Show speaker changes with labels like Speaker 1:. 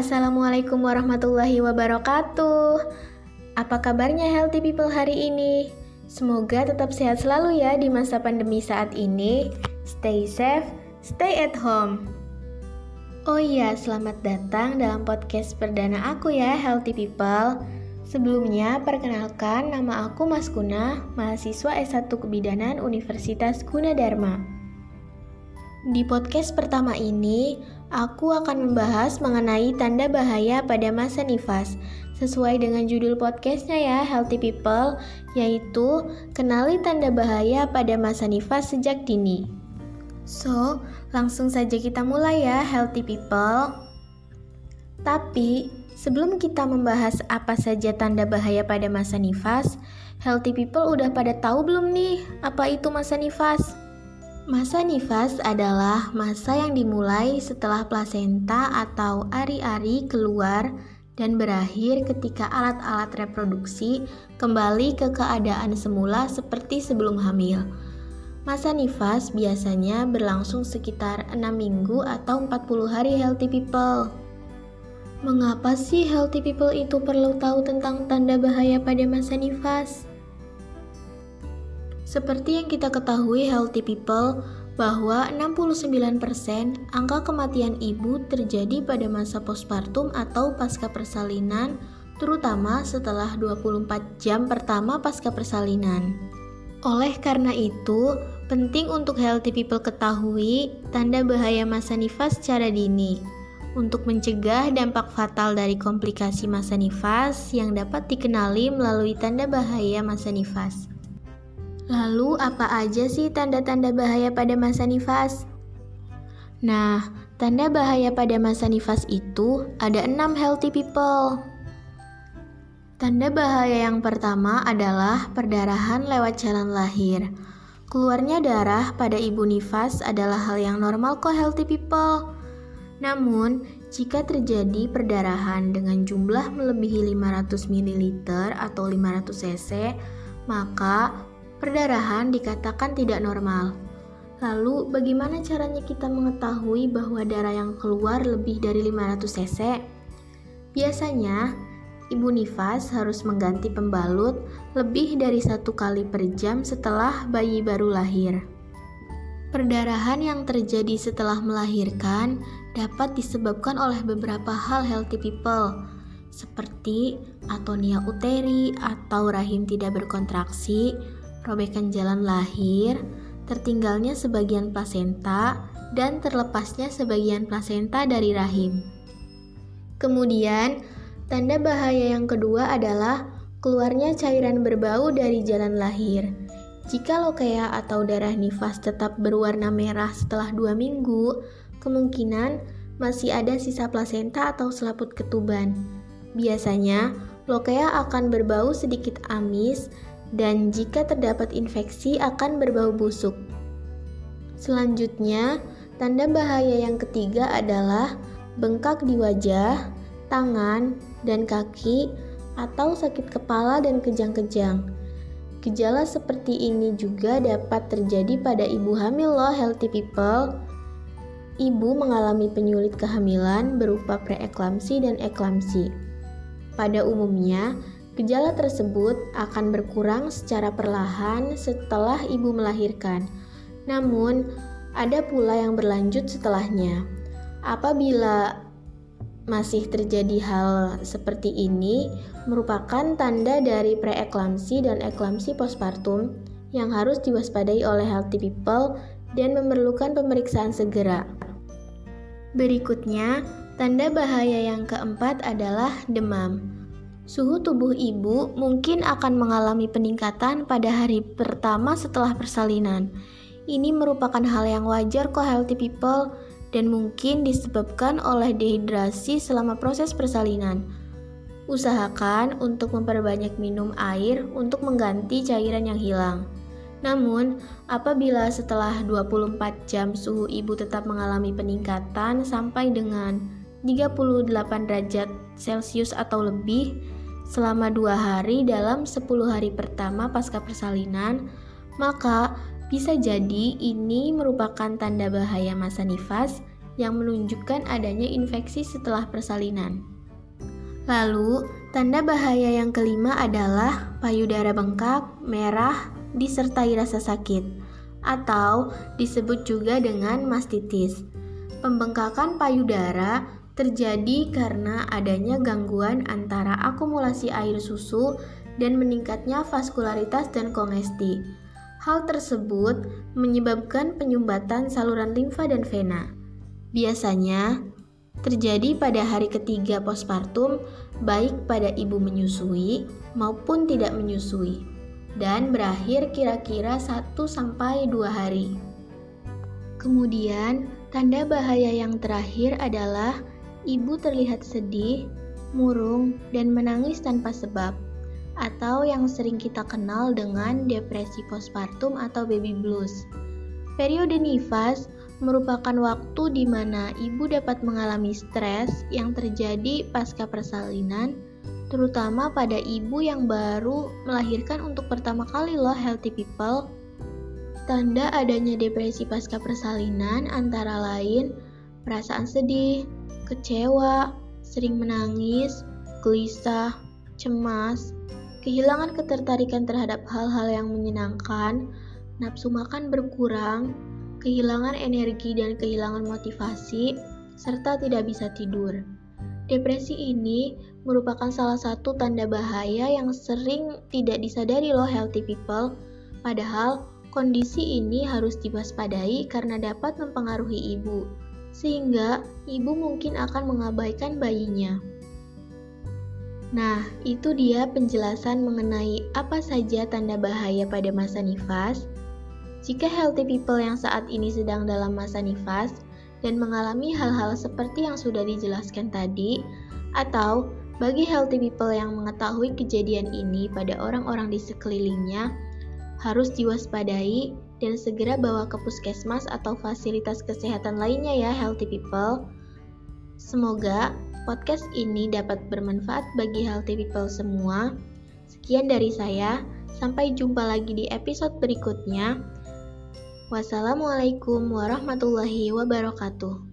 Speaker 1: Assalamualaikum warahmatullahi wabarakatuh. Apa kabarnya healthy people hari ini? Semoga tetap sehat selalu ya di masa pandemi saat ini. Stay safe, stay at home. Oh iya, selamat datang dalam podcast perdana aku ya, healthy people. Sebelumnya, perkenalkan nama aku Mas Kuna, mahasiswa S1 Kebidanan Universitas Gunadarma. Di podcast pertama ini, Aku akan membahas mengenai tanda bahaya pada masa nifas, sesuai dengan judul podcastnya ya, Healthy People, yaitu kenali tanda bahaya pada masa nifas sejak dini. So, langsung saja kita mulai ya, Healthy People. Tapi, sebelum kita membahas apa saja tanda bahaya pada masa nifas, Healthy People udah pada tahu belum nih apa itu masa nifas? Masa nifas adalah masa yang dimulai setelah plasenta atau ari-ari keluar dan berakhir ketika alat-alat reproduksi kembali ke keadaan semula seperti sebelum hamil. Masa nifas biasanya berlangsung sekitar 6 minggu atau 40 hari healthy people. Mengapa sih healthy people itu perlu tahu tentang tanda bahaya pada masa nifas? Seperti yang kita ketahui healthy people, bahwa 69% angka kematian ibu terjadi pada masa postpartum atau pasca persalinan, terutama setelah 24 jam pertama pasca persalinan. Oleh karena itu, penting untuk healthy people ketahui tanda bahaya masa nifas secara dini untuk mencegah dampak fatal dari komplikasi masa nifas yang dapat dikenali melalui tanda bahaya masa nifas. Lalu apa aja sih tanda-tanda bahaya pada masa nifas? Nah, tanda bahaya pada masa nifas itu ada enam healthy people. Tanda bahaya yang pertama adalah perdarahan lewat jalan lahir. Keluarnya darah pada ibu nifas adalah hal yang normal kok healthy people. Namun, jika terjadi perdarahan dengan jumlah melebihi 500 ml atau 500 cc, maka Perdarahan dikatakan tidak normal. Lalu, bagaimana caranya kita mengetahui bahwa darah yang keluar lebih dari 500 cc? Biasanya, ibu nifas harus mengganti pembalut lebih dari satu kali per jam setelah bayi baru lahir. Perdarahan yang terjadi setelah melahirkan dapat disebabkan oleh beberapa hal healthy people, seperti atonia uteri atau rahim tidak berkontraksi, robekan jalan lahir, tertinggalnya sebagian plasenta, dan terlepasnya sebagian plasenta dari rahim. Kemudian, tanda bahaya yang kedua adalah keluarnya cairan berbau dari jalan lahir. Jika lokea atau darah nifas tetap berwarna merah setelah dua minggu, kemungkinan masih ada sisa plasenta atau selaput ketuban. Biasanya, lokea akan berbau sedikit amis dan jika terdapat infeksi akan berbau busuk. Selanjutnya, tanda bahaya yang ketiga adalah bengkak di wajah, tangan, dan kaki, atau sakit kepala dan kejang-kejang. Gejala seperti ini juga dapat terjadi pada ibu hamil loh healthy people. Ibu mengalami penyulit kehamilan berupa preeklamsi dan eklamsi. Pada umumnya, Gejala tersebut akan berkurang secara perlahan setelah ibu melahirkan. Namun, ada pula yang berlanjut setelahnya. Apabila masih terjadi hal seperti ini, merupakan tanda dari preeklamsi dan eklamsi postpartum yang harus diwaspadai oleh healthy people dan memerlukan pemeriksaan segera. Berikutnya, tanda bahaya yang keempat adalah demam. Suhu tubuh ibu mungkin akan mengalami peningkatan pada hari pertama setelah persalinan. Ini merupakan hal yang wajar kok healthy people dan mungkin disebabkan oleh dehidrasi selama proses persalinan. Usahakan untuk memperbanyak minum air untuk mengganti cairan yang hilang. Namun, apabila setelah 24 jam suhu ibu tetap mengalami peningkatan sampai dengan 38 derajat Celcius atau lebih, selama dua hari dalam 10 hari pertama pasca persalinan, maka bisa jadi ini merupakan tanda bahaya masa nifas yang menunjukkan adanya infeksi setelah persalinan. Lalu, tanda bahaya yang kelima adalah payudara bengkak, merah, disertai rasa sakit, atau disebut juga dengan mastitis. Pembengkakan payudara terjadi karena adanya gangguan antara akumulasi air susu dan meningkatnya vaskularitas dan kongesti. Hal tersebut menyebabkan penyumbatan saluran limfa dan vena. Biasanya terjadi pada hari ketiga postpartum, baik pada ibu menyusui maupun tidak menyusui, dan berakhir kira-kira 1-2 hari. Kemudian, tanda bahaya yang terakhir adalah ibu terlihat sedih, murung, dan menangis tanpa sebab, atau yang sering kita kenal dengan depresi postpartum atau baby blues. Periode nifas merupakan waktu di mana ibu dapat mengalami stres yang terjadi pasca persalinan, terutama pada ibu yang baru melahirkan untuk pertama kali loh healthy people. Tanda adanya depresi pasca persalinan antara lain perasaan sedih, kecewa, sering menangis, gelisah, cemas, kehilangan ketertarikan terhadap hal-hal yang menyenangkan, nafsu makan berkurang, kehilangan energi dan kehilangan motivasi, serta tidak bisa tidur. Depresi ini merupakan salah satu tanda bahaya yang sering tidak disadari loh healthy people, padahal kondisi ini harus diwaspadai karena dapat mempengaruhi ibu, sehingga ibu mungkin akan mengabaikan bayinya. Nah, itu dia penjelasan mengenai apa saja tanda bahaya pada masa nifas. Jika healthy people yang saat ini sedang dalam masa nifas dan mengalami hal-hal seperti yang sudah dijelaskan tadi, atau bagi healthy people yang mengetahui kejadian ini pada orang-orang di sekelilingnya, harus diwaspadai dan segera bawa ke puskesmas atau fasilitas kesehatan lainnya ya healthy people. Semoga podcast ini dapat bermanfaat bagi healthy people semua. Sekian dari saya, sampai jumpa lagi di episode berikutnya. Wassalamualaikum warahmatullahi wabarakatuh.